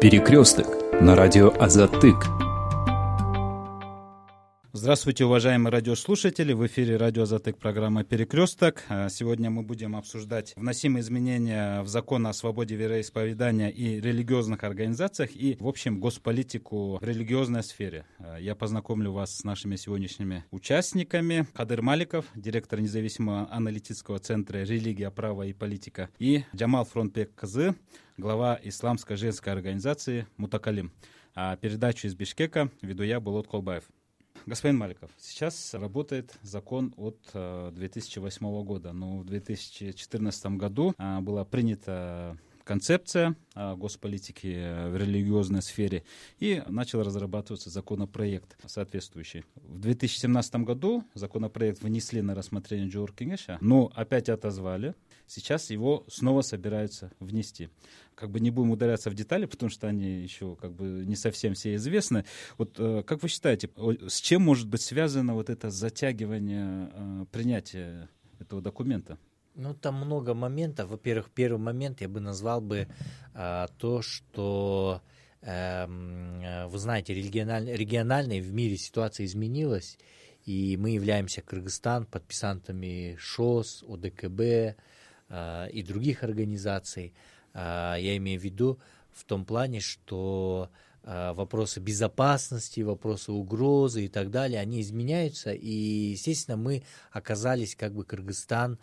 Перекресток на радио Азатык. Здравствуйте, уважаемые радиослушатели. В эфире радио Азатык программа «Перекресток». А, сегодня мы будем обсуждать вносимые изменения в закон о свободе вероисповедания и религиозных организациях и, в общем, госполитику в религиозной сфере. А, я познакомлю вас с нашими сегодняшними участниками. Кадыр Маликов, директор независимого аналитического центра «Религия, право и политика» и Джамал Фронтбек Кызы, глава исламской женской организации «Мутакалим». А передачу из Бишкека веду я, Булот Колбаев. Господин Маликов, сейчас работает закон от 2008 э, года, но в 2014 году э, была принята концепция госполитики в религиозной сфере и начал разрабатываться законопроект соответствующий. В 2017 году законопроект внесли на рассмотрение Джор Кинеша, но опять отозвали. Сейчас его снова собираются внести. Как бы не будем ударяться в детали, потому что они еще как бы не совсем все известны. Вот э, как вы считаете, с чем может быть связано вот это затягивание э, принятия этого документа? Ну, там много моментов. Во-первых, первый момент я бы назвал бы а, то, что, эм, э, вы знаете, региональ, региональной в мире ситуация изменилась, и мы являемся Кыргызстан подписантами ШОС, ОДКБ э, и других организаций. Э, я имею в виду в том плане, что э, вопросы безопасности, вопросы угрозы и так далее, они изменяются, и, естественно, мы оказались, как бы, Кыргызстан,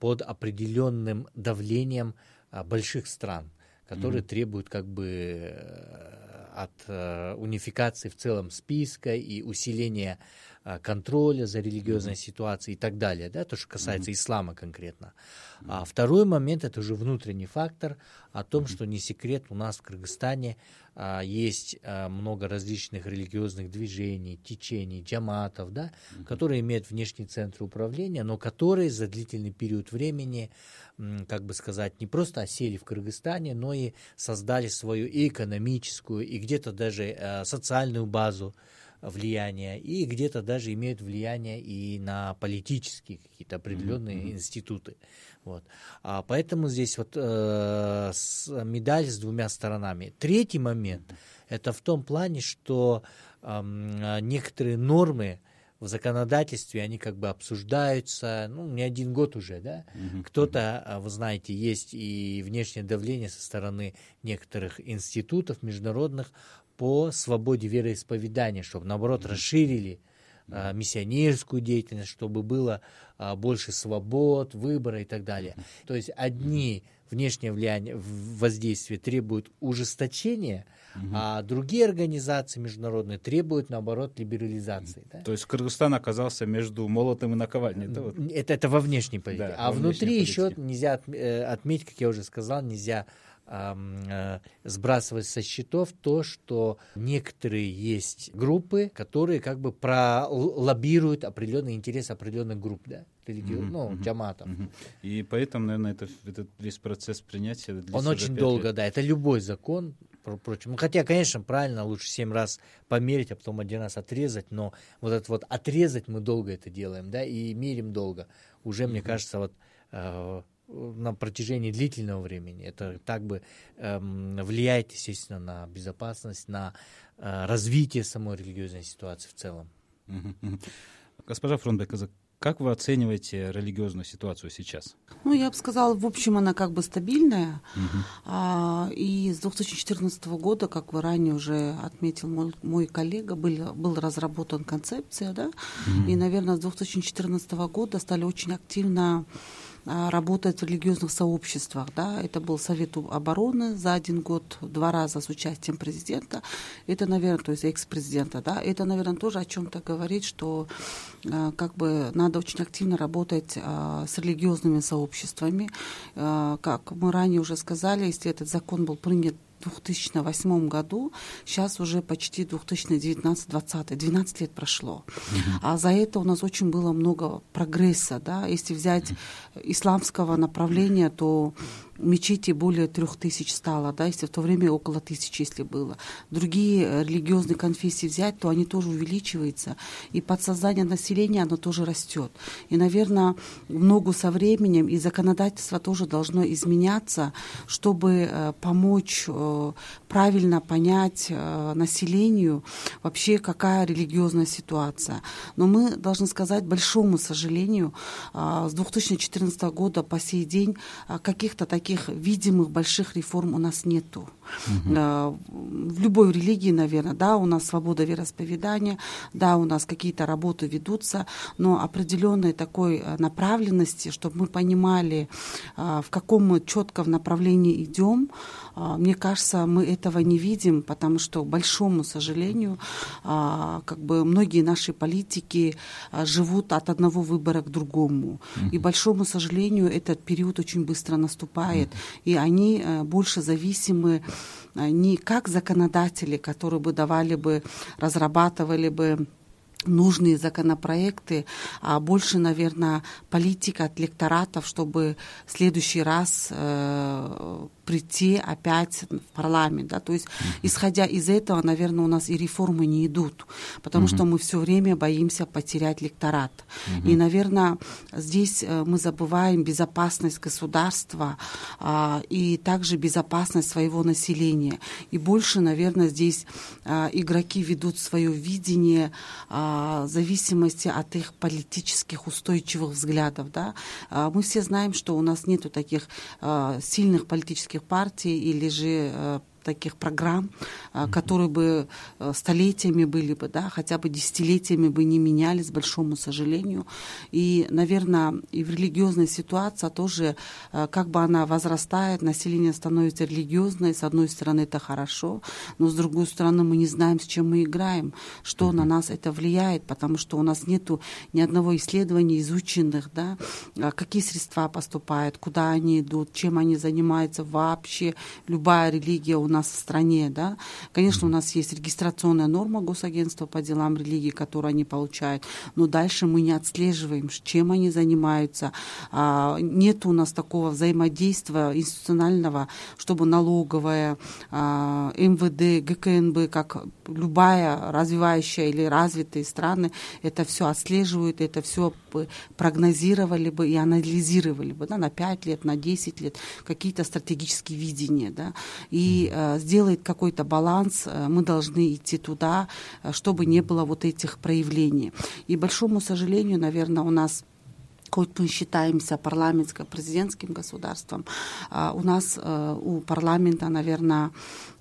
под определенным давлением а, больших стран, которые mm-hmm. требуют как бы э, от э, унификации в целом списка и усиления контроля за религиозной mm-hmm. ситуацией и так далее, да, то, что касается mm-hmm. ислама конкретно. Mm-hmm. А второй момент это уже внутренний фактор о том, mm-hmm. что не секрет у нас в Кыргызстане а, есть а, много различных религиозных движений, течений, джаматов, да, mm-hmm. которые имеют внешний центр управления, но которые за длительный период времени, как бы сказать, не просто осели в Кыргызстане, но и создали свою и экономическую, и где-то даже а, социальную базу влияния, и где-то даже имеют влияние и на политические какие-то определенные mm-hmm. институты. Вот. А поэтому здесь вот э, с, медаль с двумя сторонами. Третий момент это в том плане, что э, некоторые нормы в законодательстве, они как бы обсуждаются, ну, не один год уже, да. Mm-hmm. Кто-то, а, вы знаете, есть и внешнее давление со стороны некоторых институтов международных по свободе вероисповедания, чтобы, наоборот, mm-hmm. расширили а, миссионерскую деятельность, чтобы было а, больше свобод, выбора и так далее. То есть одни внешнее влияние, воздействие требуют ужесточения, угу. а другие организации международные требуют, наоборот, либерализации. Да? То есть Кыргызстан оказался между молотом и наковальней. Это, вот... это, это во внешней политике. Да, а внутри еще нельзя э, отметить, как я уже сказал, нельзя сбрасывать со счетов то, что некоторые есть группы, которые как бы пролоббируют определенный интерес определенных групп, да, религиозных, mm-hmm. ну, джаматов. Mm-hmm. И поэтому, наверное, это, этот весь процесс принятия Он очень долго, лет. да, это любой закон, впрочем. Ну, хотя, конечно, правильно, лучше семь раз померить, а потом один раз отрезать, но вот это вот отрезать мы долго это делаем, да, и мерим долго. Уже, mm-hmm. мне кажется, вот э, на протяжении длительного времени. Это так бы эм, влияет, естественно, на безопасность, на э, развитие самой религиозной ситуации в целом. Госпожа Фронбек, как вы оцениваете религиозную ситуацию сейчас? Ну, я бы сказала, в общем, она как бы стабильная. Угу. А, и с 2014 года, как вы ранее уже отметил мой, мой коллега, был, был разработан концепция, да, угу. и, наверное, с 2014 года стали очень активно работает в религиозных сообществах. Да? Это был Совет обороны за один год, два раза с участием президента. Это, наверное, то есть экс-президента. Да? Это, наверное, тоже о чем-то говорит, что а, как бы надо очень активно работать а, с религиозными сообществами. Как мы ранее уже сказали, если этот закон был принят 2008 году, сейчас уже почти 2019-2020, 12 лет прошло. А за это у нас очень было много прогресса. Да? Если взять исламского направления, то мечетей более трех тысяч стало, да, если в то время около тысячи, если было. Другие религиозные конфессии взять, то они тоже увеличиваются. И подсознание населения, оно тоже растет. И, наверное, много со временем, и законодательство тоже должно изменяться, чтобы э, помочь э, э, правильно понять э, населению вообще, какая религиозная ситуация. Но мы должны сказать, большому сожалению, э, с 2014 года по сей день э, каких-то таких видимых больших реформ у нас нету. Угу. Э, в любой религии, наверное, да, у нас свобода вероисповедания, да, у нас какие-то работы ведутся, но определенной такой э, направленности, чтобы мы понимали, э, в каком мы четко в направлении идем, э, мне кажется, мы этого не видим, потому что, к большому сожалению, как бы многие наши политики живут от одного выбора к другому. И, большому сожалению, этот период очень быстро наступает, и они больше зависимы не как законодатели, которые бы давали бы, разрабатывали бы нужные законопроекты, а больше, наверное, политика от лекторатов, чтобы в следующий раз э, прийти опять в парламент. Да? То есть, исходя из этого, наверное, у нас и реформы не идут, потому uh-huh. что мы все время боимся потерять лекторат. Uh-huh. И, наверное, здесь э, мы забываем безопасность государства а, и также безопасность своего населения. И больше, наверное, здесь а, игроки ведут свое видение а, в зависимости от их политических устойчивых взглядов. Да? А, мы все знаем, что у нас нет таких а, сильных политических политических партий или же э, таких программ, mm-hmm. которые бы э, столетиями были бы, да, хотя бы десятилетиями бы не менялись, большому сожалению. И, наверное, и в религиозной ситуации тоже, э, как бы она возрастает, население становится религиозное, с одной стороны это хорошо, но с другой стороны мы не знаем, с чем мы играем, что на нас это влияет, потому что у нас нету ни одного исследования изученных, да, какие средства поступают, куда они идут, чем они занимаются вообще. Любая религия у нас нас в стране, да. Конечно, у нас есть регистрационная норма Госагентства по делам религии, которую они получают, но дальше мы не отслеживаем, чем они занимаются. А, нет у нас такого взаимодействия институционального, чтобы налоговая, а, МВД, ГКНБ, как любая развивающая или развитые страны, это все отслеживают, это все прогнозировали бы и анализировали бы да, на 5 лет, на 10 лет, какие-то стратегические видения. Да, и сделает какой-то баланс, э, мы должны идти туда, э, чтобы не было вот этих проявлений. И большому сожалению, наверное, у нас хоть мы считаемся парламентско-президентским государством, а у нас э, у парламента, наверное,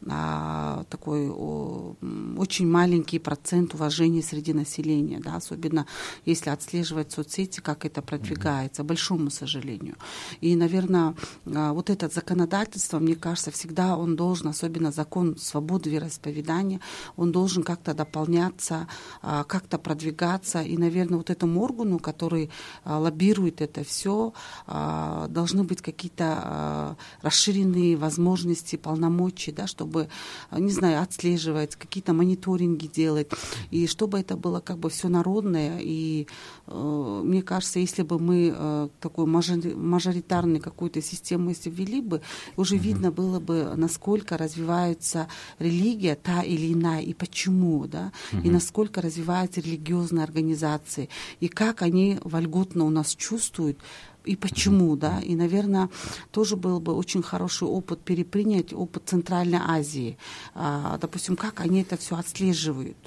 а, такой очень маленький процент уважения среди населения, да, особенно если отслеживать соцсети, как это продвигается, большому сожалению. И, наверное, а, вот это законодательство, мне кажется, всегда он должен, особенно закон свободы вероисповедания, он должен как-то дополняться, как-то продвигаться. И, наверное, вот этому органу, который лоббирует это все, должны быть какие-то расширенные возможности, полномочия, да, чтобы э, не знаю, отслеживать, какие-то мониторинги делать, и чтобы это было как бы все народное. И э, мне кажется, если бы мы э, такую мажоритарную какую-то систему если ввели бы, уже mm-hmm. видно было бы, насколько развивается религия, та или иная, и почему, да, mm-hmm. и насколько развиваются религиозные организации, и как они вольготно у нас чувствуют и почему, да, и, наверное, тоже был бы очень хороший опыт перепринять опыт Центральной Азии, а, допустим, как они это все отслеживают.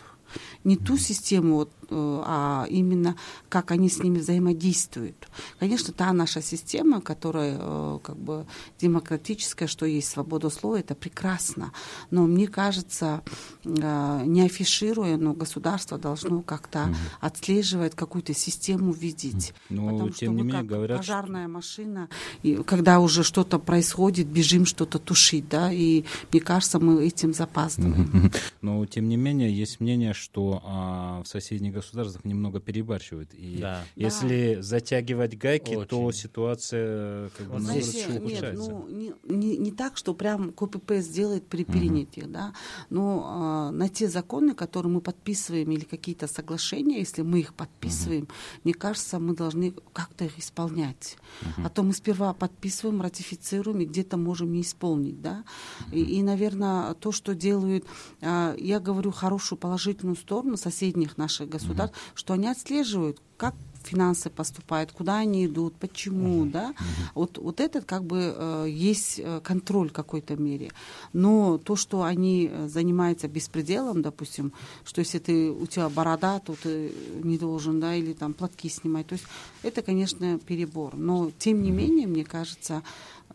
Не ту систему, вот, а именно как они с ними взаимодействуют. Конечно, та наша система, которая э, как бы демократическая, что есть свобода слова, это прекрасно. Но мне кажется, э, не афишируя, но государство должно как-то угу. отслеживать какую-то систему видеть. Но, ну, Потому тем что не менее, говорят, пожарная что... машина, и когда уже что-то происходит, бежим что-то тушить, да, и мне кажется, мы этим запаздываем. Но, тем не менее, есть мнение, что а, в соседних государствах немного перебарщивают. И да. если да. затягивать гайки, Очень. то ситуация как бы вот наоборот еще ухудшается. Нет, ну, не, не, не так, что прям копипейст сделает при принятии, угу. да, но а, на те законы, которые мы подписываем, или какие-то соглашения, если мы их подписываем, угу. мне кажется, мы должны как-то их исполнять. Угу. А то мы сперва подписываем, ратифицируем и где-то можем не исполнить, да. Угу. И, и, наверное, то, что делают, а, я говорю хорошую положительную сторону соседних наших государств, угу. что они отслеживают, как финансы поступают, куда они идут, почему, uh-huh. да. Uh-huh. Вот, вот этот как бы э, есть э, контроль в какой-то мере. Но то, что они занимаются беспределом, допустим, что если ты, у тебя борода, то ты не должен, да, или там платки снимать. То есть это, конечно, перебор. Но, тем не менее, мне кажется,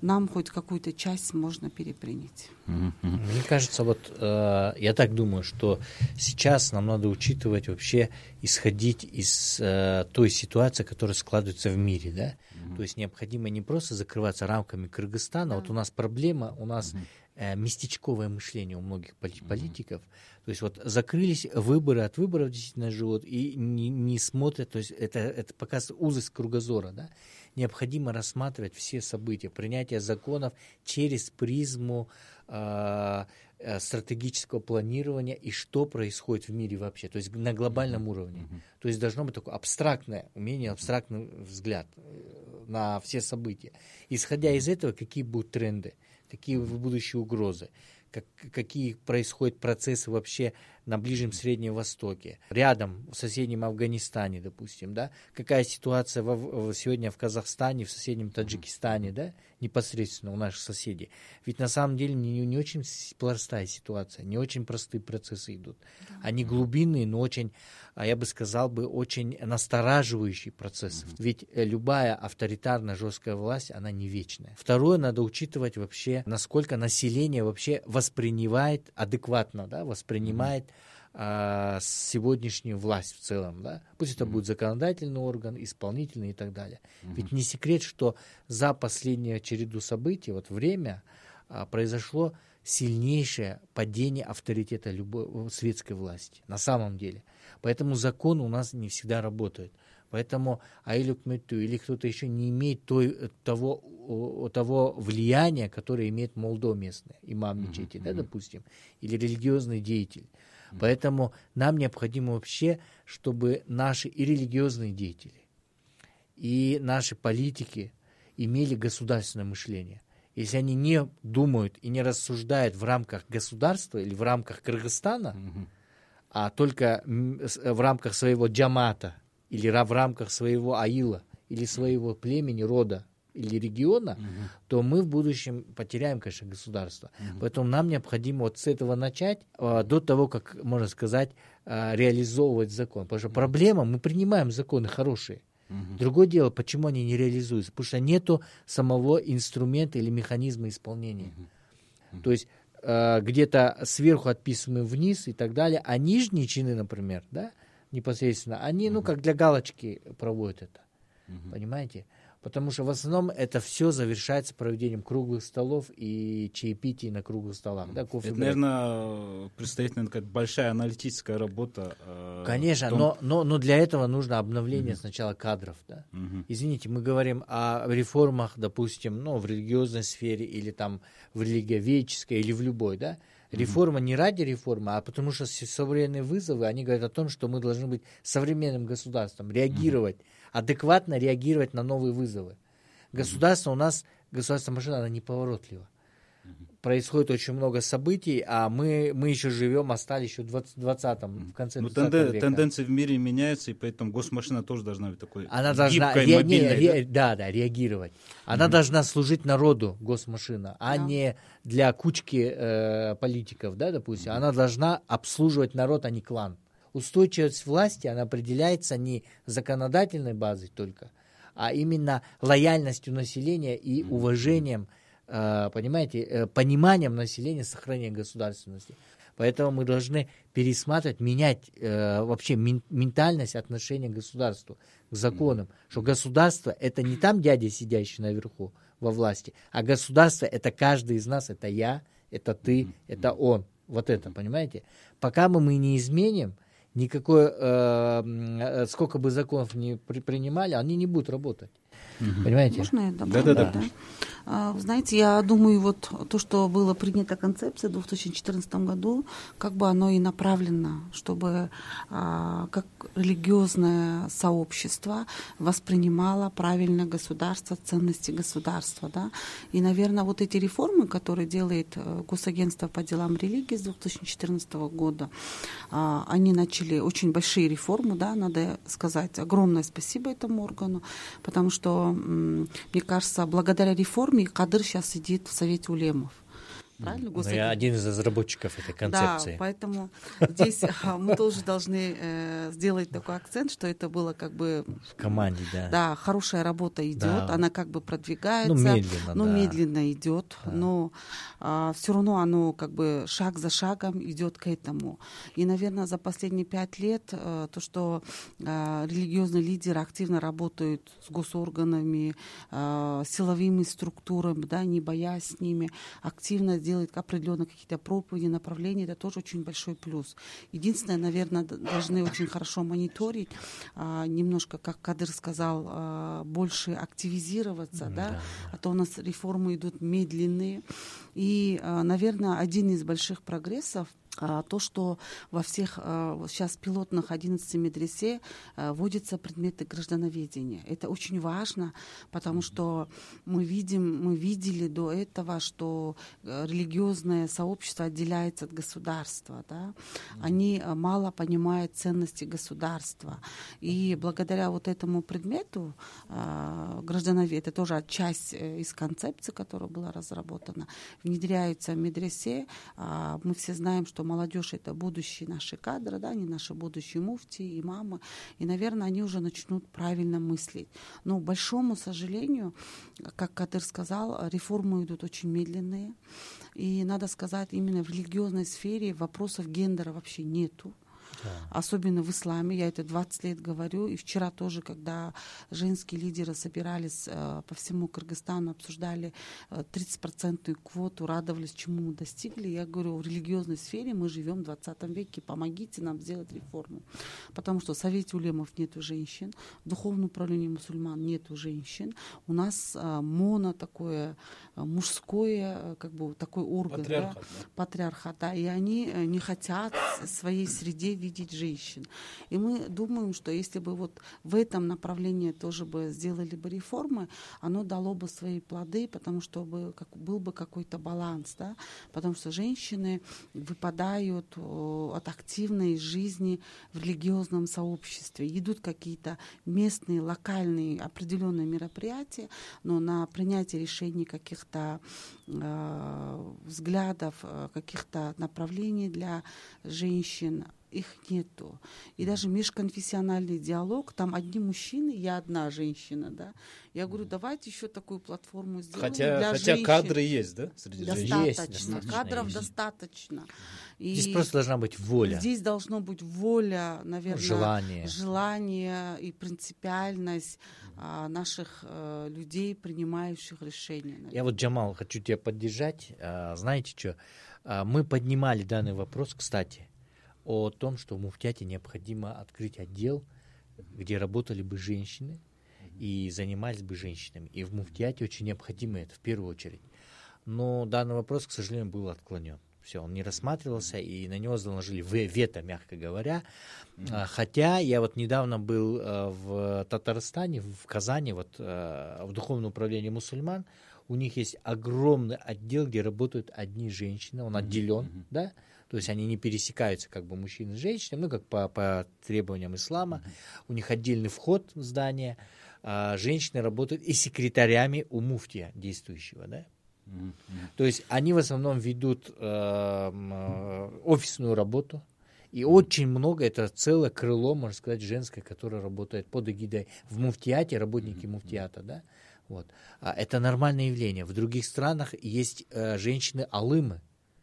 нам хоть какую-то часть можно перепринять. Мне кажется, вот э, я так думаю, что сейчас нам надо учитывать вообще исходить из э, той ситуации, которая складывается в мире, да. Mm-hmm. То есть необходимо не просто закрываться рамками Кыргызстана. Да. Вот у нас проблема, у нас mm-hmm. э, местечковое мышление у многих политиков. Mm-hmm. То есть вот закрылись выборы, от выборов действительно живут и не, не смотрят. То есть это это показывает узость кругозора, да необходимо рассматривать все события, принятие законов через призму э, стратегического планирования и что происходит в мире вообще, то есть на глобальном уровне. Mm-hmm. То есть должно быть такое абстрактное умение, абстрактный взгляд э, на все события. Исходя из этого, какие будут тренды, какие будущие угрозы, как, какие происходят процессы вообще на Ближнем Среднем Востоке, рядом, в соседнем Афганистане, допустим, да, какая ситуация в, сегодня в Казахстане, в соседнем Таджикистане, да, непосредственно у наших соседей. Ведь на самом деле не, не очень простая ситуация, не очень простые процессы идут. Они глубинные, но очень, а я бы сказал бы, очень настораживающие процессы. Ведь э, любая авторитарная жесткая власть, она не вечная. Второе, надо учитывать вообще, насколько население вообще воспринимает адекватно, да, воспринимает а, сегодняшнюю власть в целом, да, пусть это будет законодательный орган, исполнительный и так далее. Ведь не секрет, что за последнюю череду событий, вот время, а, произошло сильнейшее падение авторитета любой светской власти, на самом деле. Поэтому закон у нас не всегда работает. Поэтому Айлюк Мету или кто-то еще не имеет той, того, того влияния, которое имеет молдо местное, имам мечети, mm-hmm. да, допустим, или религиозный деятель. Поэтому нам необходимо вообще, чтобы наши и религиозные деятели, и наши политики имели государственное мышление. Если они не думают и не рассуждают в рамках государства или в рамках Кыргызстана, угу. а только в рамках своего джамата или в рамках своего аила или своего племени, рода, или региона, угу. то мы в будущем потеряем, конечно, государство. Угу. Поэтому нам необходимо вот с этого начать, э, до того, как, можно сказать, э, реализовывать закон. Потому что проблема, мы принимаем законы хорошие. Угу. Другое дело, почему они не реализуются? Потому что нету самого инструмента или механизма исполнения. Угу. То есть э, где-то сверху отписываем вниз и так далее, а нижние чины, например, да, непосредственно, они, угу. ну, как для галочки проводят это. Угу. Понимаете? Потому что в основном это все завершается проведением круглых столов и чаепитий на круглых столах. Да, кофе это, наверное, предстоит наверное, как большая аналитическая работа. Э, Конечно, том... но, но, но для этого нужно обновление mm-hmm. сначала кадров. Да? Mm-hmm. Извините, мы говорим о реформах, допустим, ну, в религиозной сфере или там в религиоведческой или в любой, да? Реформа не ради реформы, а потому что современные вызовы, они говорят о том, что мы должны быть современным государством, реагировать, mm-hmm. Адекватно реагировать на новые вызовы. Государство у нас, государственная машина, она неповоротлива происходит очень много событий, а мы, мы еще живем, остались еще в 20, 20-м, в конце ну, 20 тенден, века. Тенденции в мире меняются, и поэтому госмашина тоже должна быть такой Она должна ре, не, ре, да? да, реагировать. Она mm-hmm. должна служить народу, госмашина, а yeah. не для кучки э, политиков, да, допустим. Mm-hmm. Она должна обслуживать народ, а не клан. Устойчивость власти, она определяется не законодательной базой только, а именно лояльностью населения и уважением Э, понимаете, э, пониманием населения сохранения государственности. Поэтому мы должны пересматривать, менять э, вообще ментальность отношения к государству, к законам. Что государство это не там дядя, сидящий наверху во власти, а государство это каждый из нас, это я, это ты, это он. Вот это, понимаете? Пока мы, мы не изменим, никакое, э, сколько бы законов не при, принимали, они не будут работать. Угу. Понимаете? Можно я добавлю? Да, да, да. А, знаете, я думаю, вот то, что было принято концепция в 2014 году, как бы оно и направлено, чтобы а, как религиозное сообщество воспринимало правильное государство, ценности государства. Да? И, наверное, вот эти реформы, которые делает э, Госагентство по делам религии с 2014 года, а, они начали очень большие реформы, да, надо сказать огромное спасибо этому органу, потому мне кажется, благодаря реформе Кадыр сейчас сидит в Совете улемов. Правильно? Ну, я один из разработчиков этой концепции. Да, поэтому здесь мы тоже должны э, сделать такой акцент, что это было как бы... В команде, да. Да, хорошая работа идет, она как бы продвигается. Ну, медленно, Ну, да. медленно идет, да. но а, все равно оно как бы шаг за шагом идет к этому. И, наверное, за последние пять лет а, то, что а, религиозные лидеры активно работают с госорганами, а, силовыми структурами, да, не боясь с ними, активно делает определенно какие-то проповеди, направления, это тоже очень большой плюс. Единственное, наверное, должны очень хорошо мониторить, а, немножко, как Кадыр сказал, а, больше активизироваться, да, да, а то у нас реформы идут медленные. И, а, наверное, один из больших прогрессов то, что во всех сейчас пилотных 11 медресе вводятся предметы граждановедения. Это очень важно, потому что мы видим, мы видели до этого, что э, религиозное сообщество отделяется от государства. Да? Они э, мало понимают ценности государства. И благодаря вот этому предмету граждановедения, это тоже часть э, из концепции, которая была разработана, внедряются в медресе. Мы все знаем, что молодежь это будущие наши кадры, да, они наши будущие муфти, имамы, и, наверное, они уже начнут правильно мыслить. Но, к большому сожалению, как Кадыр сказал, реформы идут очень медленные, и, надо сказать, именно в религиозной сфере вопросов гендера вообще нету особенно в исламе. Я это 20 лет говорю. И вчера тоже, когда женские лидеры собирались э, по всему Кыргызстану, обсуждали э, 30-процентную квоту, радовались, чему мы достигли. Я говорю, в религиозной сфере мы живем в 20 веке, помогите нам сделать реформу. Потому что в Совете улемов нету женщин, в Духовном управлении мусульман нету женщин. У нас э, моно такое э, мужское, э, как бы такой орган. Патриархат, да? да? Патриархат, да. И они э, не хотят в своей среде видеть женщин. И мы думаем, что если бы вот в этом направлении тоже бы сделали бы реформы, оно дало бы свои плоды, потому что бы, как, был бы какой-то баланс, да? потому что женщины выпадают от активной жизни в религиозном сообществе. Идут какие-то местные, локальные определенные мероприятия, но на принятие решений каких-то э, взглядов, э, каких-то направлений для женщин их нету. И даже межконфессиональный диалог, там одни мужчины, я одна женщина, да. Я говорю, давайте еще такую платформу сделаем хотя, для хотя женщин. кадры есть, да, среди достаточно, женщин? Достаточно, кадров есть. достаточно. И здесь просто должна быть воля. Здесь должно быть воля, наверное, желание, желание и принципиальность а, наших а, людей, принимающих решения. Наверное. Я вот, Джамал, хочу тебя поддержать. А, знаете что? А, мы поднимали данный вопрос, кстати, о том, что в Муфтяте необходимо открыть отдел, где работали бы женщины и занимались бы женщинами. И в Муфтиате очень необходимо это в первую очередь. Но данный вопрос, к сожалению, был отклонен. Все, он не рассматривался, и на него заложили вето, мягко говоря. Mm-hmm. Хотя я вот недавно был э, в Татарстане, в Казани, вот э, в Духовном управлении мусульман. У них есть огромный отдел, где работают одни женщины, он отделен, mm-hmm. да, то есть они не пересекаются как бы мужчины с женщинами, ну как по, по требованиям ислама. У них отдельный вход в здание. А женщины работают и секретарями у муфтия действующего, да. То есть они в основном ведут э, э, офисную работу, и очень много, это целое крыло, можно сказать, женское, которое работает под эгидой в муфтиате, работники муфтиата, да. Вот. А это нормальное явление. В других странах есть э, женщины-алымы,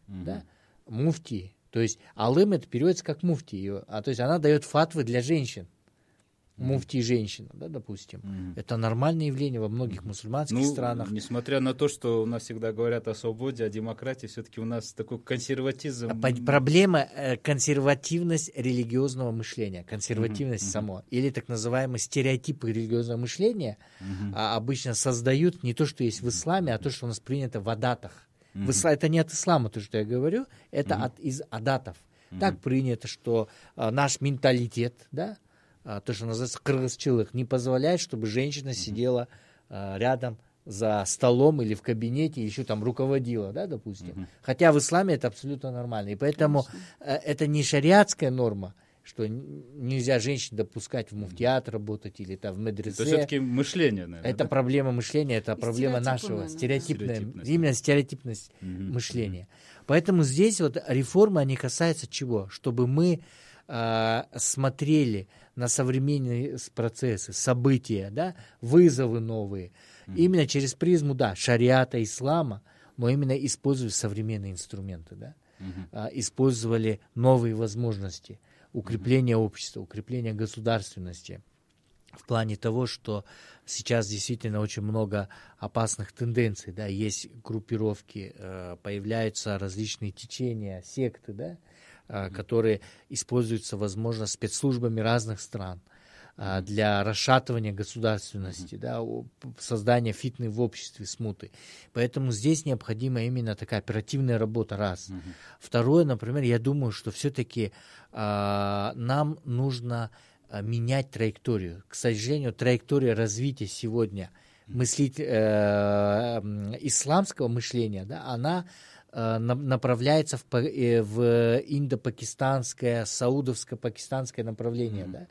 mm-hmm. да, муфти. То есть алым это переводится как муфти. А то есть она дает фатвы для женщин. муфти женщина, да, допустим. Мгм. Это нормальное явление во многих мусульманских Ну, странах. несмотря на то, что у нас всегда говорят о свободе, о демократии, все-таки у нас такой консерватизм. А Проблема э, консервативность религиозного мышления, консервативность мгм. само, или так называемые стереотипы религиозного мышления а, обычно создают не то, что есть в исламе, а то, что у нас принято в адатах. Мгм. исла- Это не от ислама, то, что я говорю, это Мгм. от, из адатов. Так принято, что а, наш менталитет, да, а, то, что называется кыргызчылык, не позволяет, чтобы женщина сидела а, рядом за столом или в кабинете, еще там руководила, да, допустим. Хотя в исламе это абсолютно нормально. И поэтому э, это не шариатская норма, что нельзя женщин допускать в муфтиат работать или там в медресе. То все-таки мышление, наверное. Это да? проблема мышления, это И проблема нашего, Стереотипность. именно стереотипность Мгм. мышления. Поэтому здесь вот реформы, они касаются чего? Чтобы мы а, смотрели на современные процессы, события, да, вызовы новые, именно через призму, да, шариата, ислама, но именно используя современные инструменты, да, Мгм. а, использовали новые возможности укрепления общества, укрепления государственности в плане того, что сейчас действительно очень много опасных тенденций, да, есть группировки, э, появляются различные течения, секты, да, э, которые используются, возможно, спецслужбами разных стран для расшатывания государственности, да, создания фитны в обществе, смуты. Поэтому здесь необходима именно такая оперативная работа, раз. Второе, например, я думаю, что все-таки нам нужно а, менять траекторию. К сожалению, траектория развития сегодня мыслить, э, исламского мышления, да, она э, на- направляется в, э, в индо-пакистанское, саудовско-пакистанское направление. Да?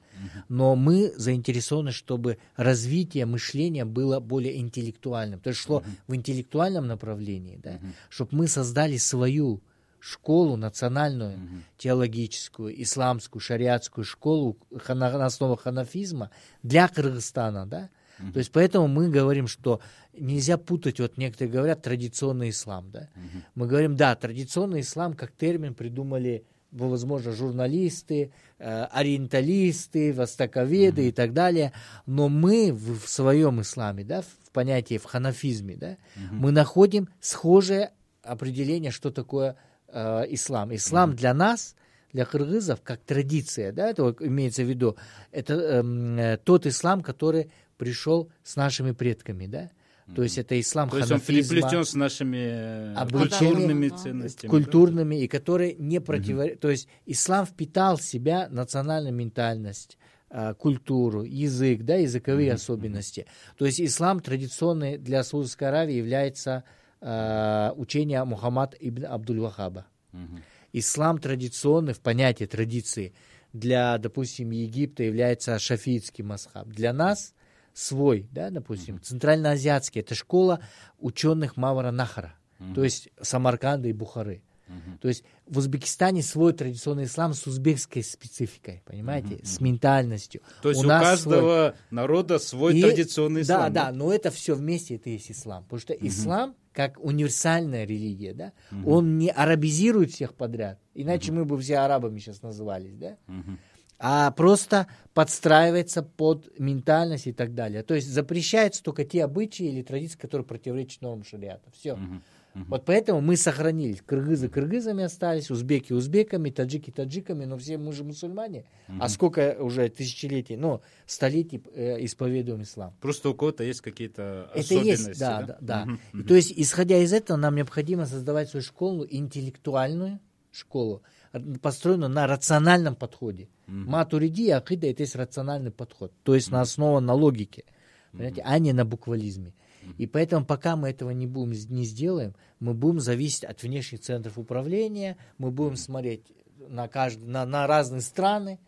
Но мы заинтересованы, чтобы развитие мышления было более интеллектуальным. То есть шло в интеллектуальном направлении, да? чтобы мы создали свою школу национальную, теологическую, исламскую, шариатскую школу на основах ханафизма для Кыргызстана, да? То есть поэтому мы говорим, что нельзя путать, вот некоторые говорят, традиционный ислам, да? Мы говорим, да, традиционный ислам как термин придумали, ну, возможно, журналисты, э, ориенталисты, востоковеды и так далее, но мы в, в своем исламе, да, в понятии, в ханафизме, да, мы находим схожее определение, что такое э, ислам. Ислам для нас, для кыргызов, как традиция, да, это имеется в виду, это эм, э, тот ислам, который пришел с нашими предками, да, то есть это ислам То есть он переплетен с нашими э, культурными да. ценностями. культурными, и которые не противоречат. То есть ислам впитал в себя национальную ментальность, а, культуру, язык, да, языковые особенности. То есть ислам традиционный для Саудовской Аравии является а, учение Мухаммад ибн Абдуль-Вахаба. Мгм. Ислам традиционный в понятии традиции для, допустим, Египта является шафиитский масхаб. Для нас свой, да, допустим, центральноазиатский, это школа ученых Мавара Нахара, то есть Самарканда и Бухары. То есть в Узбекистане свой традиционный ислам с узбекской спецификой, понимаете, с ментальностью. То есть у, нас каждого народа свой и- традиционный Да, ислам. да, но это все вместе, это есть ислам. Потому что ислам, как универсальная религия, да, он не арабизирует всех подряд. Иначе мы бы все арабами сейчас назывались, да. Мгм. А просто подстраивается под ментальность и так далее. То есть запрещаются только те обычаи или традиции, которые противоречат нормам шариата. Все. Вот поэтому мы сохранились. Кыргызы кыргызами остались, узбеки узбеками, таджики таджиками, но все мы же мусульмане. А сколько уже тысячелетий, ну, столетий э, исповедуем ислам. Просто у кого-то есть какие-то Это особенности. есть, да, да, да. Мгм. И то есть, исходя из этого, нам необходимо создавать свою школу, интеллектуальную школу, р- построенную на рациональном подходе. Матуриди и акида это есть рациональный подход, то есть на основе на логике, понимаете, а не на буквализме. И поэтому, пока мы этого не будем, не сделаем, мы будем зависеть от внешних центров управления, мы будем смотреть на, каждый, на, на разные страны,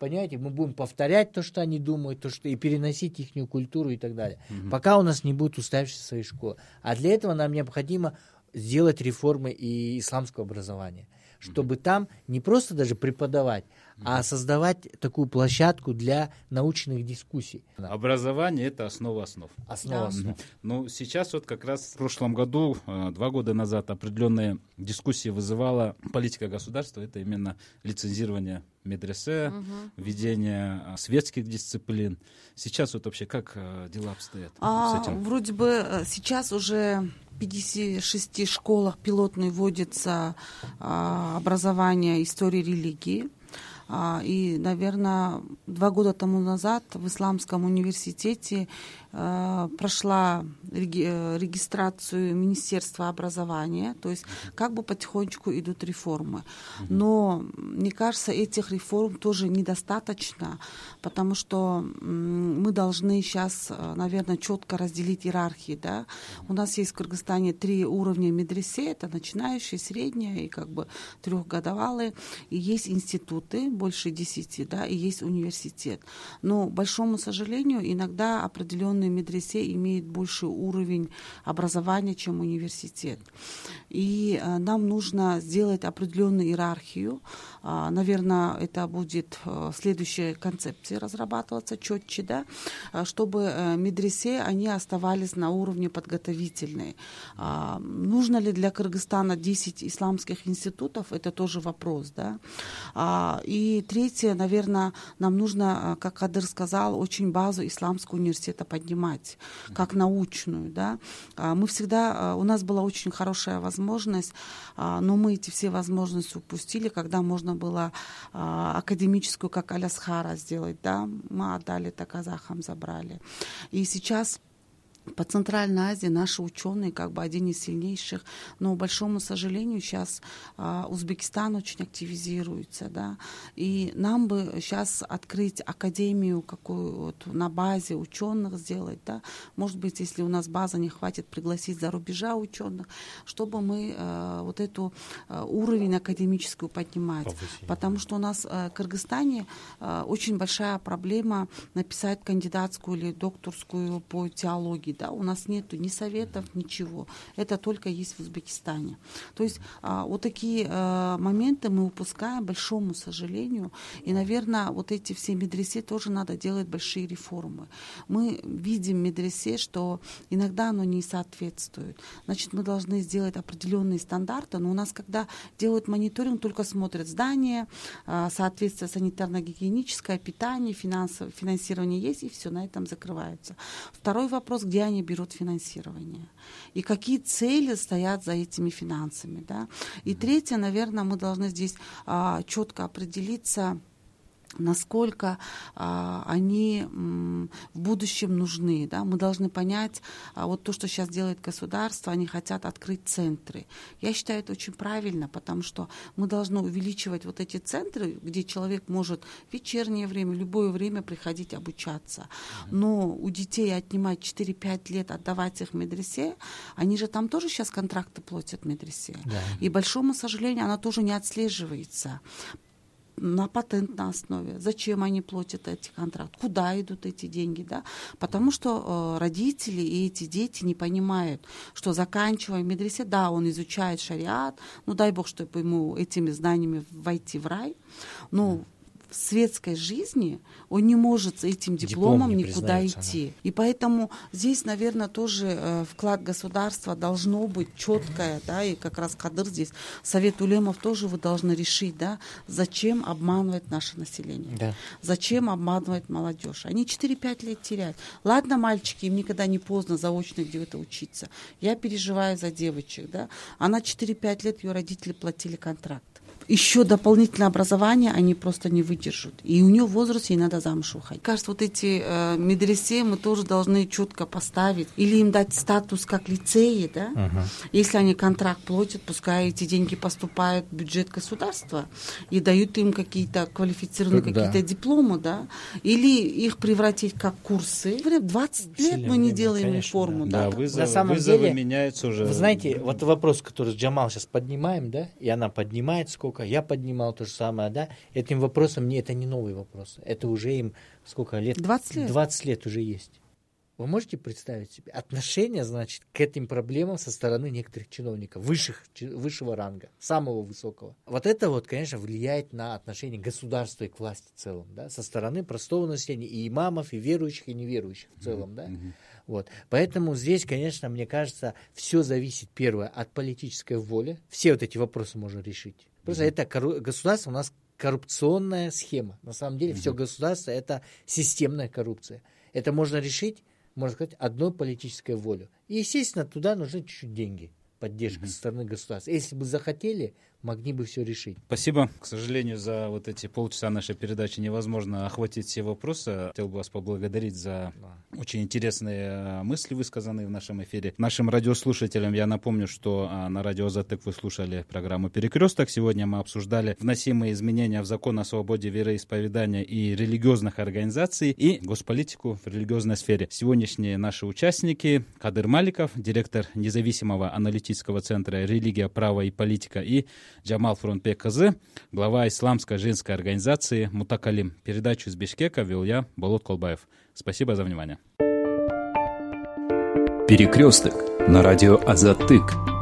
Понимаете, мы будем повторять то, что они думают, то, что и переносить их культуру и так далее. Пока у нас не будет уставшейся своей школы. А для этого нам необходимо сделать реформы и исламского образования. Чтобы там не просто даже преподавать, а создавать такую площадку для научных дискуссий. Образование это основа основ. Основа Да. основ. Ну, сейчас вот как раз в прошлом году, э, два года назад, определенные дискуссии вызывала политика государства. Это именно лицензирование медресе, введение э, светских дисциплин. Сейчас вот вообще как э, дела обстоят А, с этим? вроде бы э, сейчас уже в 56 школах пилотной вводится а, образование истории религии. А, И, наверное, два года тому назад в Исламском университете э, прошла э, регистрацию Министерства образования, то есть как бы потихонечку идут реформы. Но, мне кажется, этих реформ тоже недостаточно, потому что мы должны сейчас, наверное, четко разделить иерархии. Да? У нас есть в Кыргызстане три уровня медресе, это начинающие, средние и как бы трехгодовалые, и есть институты, больше десяти, да, и есть университет. Но, к большому сожалению, иногда определенные медресе имеют больший уровень образования, чем университет. И э, нам нужно сделать определенную иерархию. А, наверное, это будет э, в следующей концепции разрабатываться четче, да, а, чтобы э, медресе, они оставались на уровне подготовительной. А, нужно ли для Кыргызстана 10 исламских институтов, это тоже вопрос, да. А, и третье, наверное, нам нужно, э, как Кадыр сказал, очень базу исламского университета поднимать, как научную, да. Мы всегда, э, у нас была очень хорошая возможность, но мы эти все возможности упустили, когда можно было а, академическую, как Алясхара сделать, да, мы отдали это казахам, забрали. И сейчас по Центральной Азии наши ученые как бы один из сильнейших, но, к большому сожалению, сейчас а, Узбекистан очень активизируется, да, и нам бы сейчас открыть академию какую вот на базе ученых сделать, да, может быть, если у нас база не хватит, пригласить за рубежа ученых, чтобы мы а, вот эту а, уровень академическую поднимать, Повысить. потому что у нас а, в Кыргызстане очень большая проблема написать кандидатскую или докторскую по теологии, да, у нас нету ни советов, ничего. Это только есть в Узбекистане. То есть а, вот такие а, моменты мы упускаем, большому сожалению. И, наверное, вот эти все медресе тоже надо делать большие реформы. Мы видим медресе, что иногда оно не соответствует. Значит, мы должны сделать определенные стандарты, но у нас, когда делают мониторинг, только смотрят здание, а, соответствие санитарно-гигиеническое, питание, финансовое, финансирование есть, и все, на этом закрывается. Второй вопрос, где они берут финансирование и какие цели стоят за этими финансами. Да? И третье, наверное, мы должны здесь а, четко определиться, насколько а, они м, в будущем нужны. Да? Мы должны понять, а, вот то, что сейчас делает государство, они хотят открыть центры. Я считаю это очень правильно, потому что мы должны увеличивать вот эти центры, где человек может в вечернее время, любое время приходить обучаться. Но у детей отнимать 4-5 лет, отдавать их в медресе, они же там тоже сейчас контракты платят медресе. Да. И, большому сожалению, она тоже не отслеживается на патентной основе. Зачем они платят эти контракты? Куда идут эти деньги? Да? Потому что э, родители и эти дети не понимают, что заканчивая медресе, да, он изучает шариат, ну дай бог, чтобы ему этими знаниями войти в рай, но в светской жизни он не может с этим Диплом дипломом не никуда признается, идти. И поэтому здесь, наверное, тоже э, вклад государства должно быть четкое, да, и как раз Кадыр здесь, Совет Улемов тоже вы должны решить, да, зачем обманывать наше население. Да. Зачем обманывать молодежь? Они 4-5 лет теряют. Ладно, мальчики, им никогда не поздно заочно где-то учиться. Я переживаю за девочек, да. Она 4-5 лет, ее родители платили контракт. Еще дополнительное образование они просто не выдержат. И у нее в возрасте ей надо замуж выходить. Кажется, вот эти э, медресе мы тоже должны четко поставить. Или им дать статус как лицеи, да. Если они контракт платят, пускай эти деньги поступают в бюджет государства и дают им какие-то квалифицированные Да. какие-то дипломы, да. Или их превратить как курсы. 20 лет мы не время, делаем конечно, реформу, Да, да. вызовы, На самом вызовы деле, меняются уже. Вы знаете, вот вопрос, который Джамал сейчас поднимаем, да, и она поднимает сколько, я поднимал то же самое, да, этим вопросом мне это не новый вопрос, это уже им сколько лет? 20 лет. 20 лет уже есть. Вы можете представить себе отношение, значит, к этим проблемам со стороны некоторых чиновников высших, высшего ранга, самого высокого. Вот это вот, конечно, влияет на отношение государства и к власти в целом, да, со стороны простого населения, и имамов, и верующих, и неверующих в целом, да. Вот. Поэтому здесь, конечно, мне кажется, все зависит, первое, от политической воли. Все вот эти вопросы можно решить. Просто это государство у нас коррупционная схема. На самом деле все государство это системная коррупция. Это можно решить можно сказать, одной политической волей. И, естественно, туда нужны чуть-чуть деньги, поддержка mm-hmm. со стороны государства. Если бы захотели, могли бы все решить. Спасибо. К сожалению, за вот эти полчаса нашей передачи невозможно охватить все вопросы. Хотел бы вас поблагодарить за да. очень интересные э, мысли, высказанные в нашем эфире. Нашим радиослушателям я напомню, что а, на радио Затык вы слушали программу «Перекресток». Сегодня мы обсуждали вносимые изменения в закон о свободе вероисповедания и религиозных организаций и госполитику в религиозной сфере. Сегодняшние наши участники Кадыр Маликов, директор независимого аналитического центра «Религия, право и политика» и Джамал Фронтбек Кызы, глава исламской женской организации Мутакалим. Передачу из Бишкека вел я, Болот Колбаев. Спасибо за внимание. Перекресток на радио Азатык.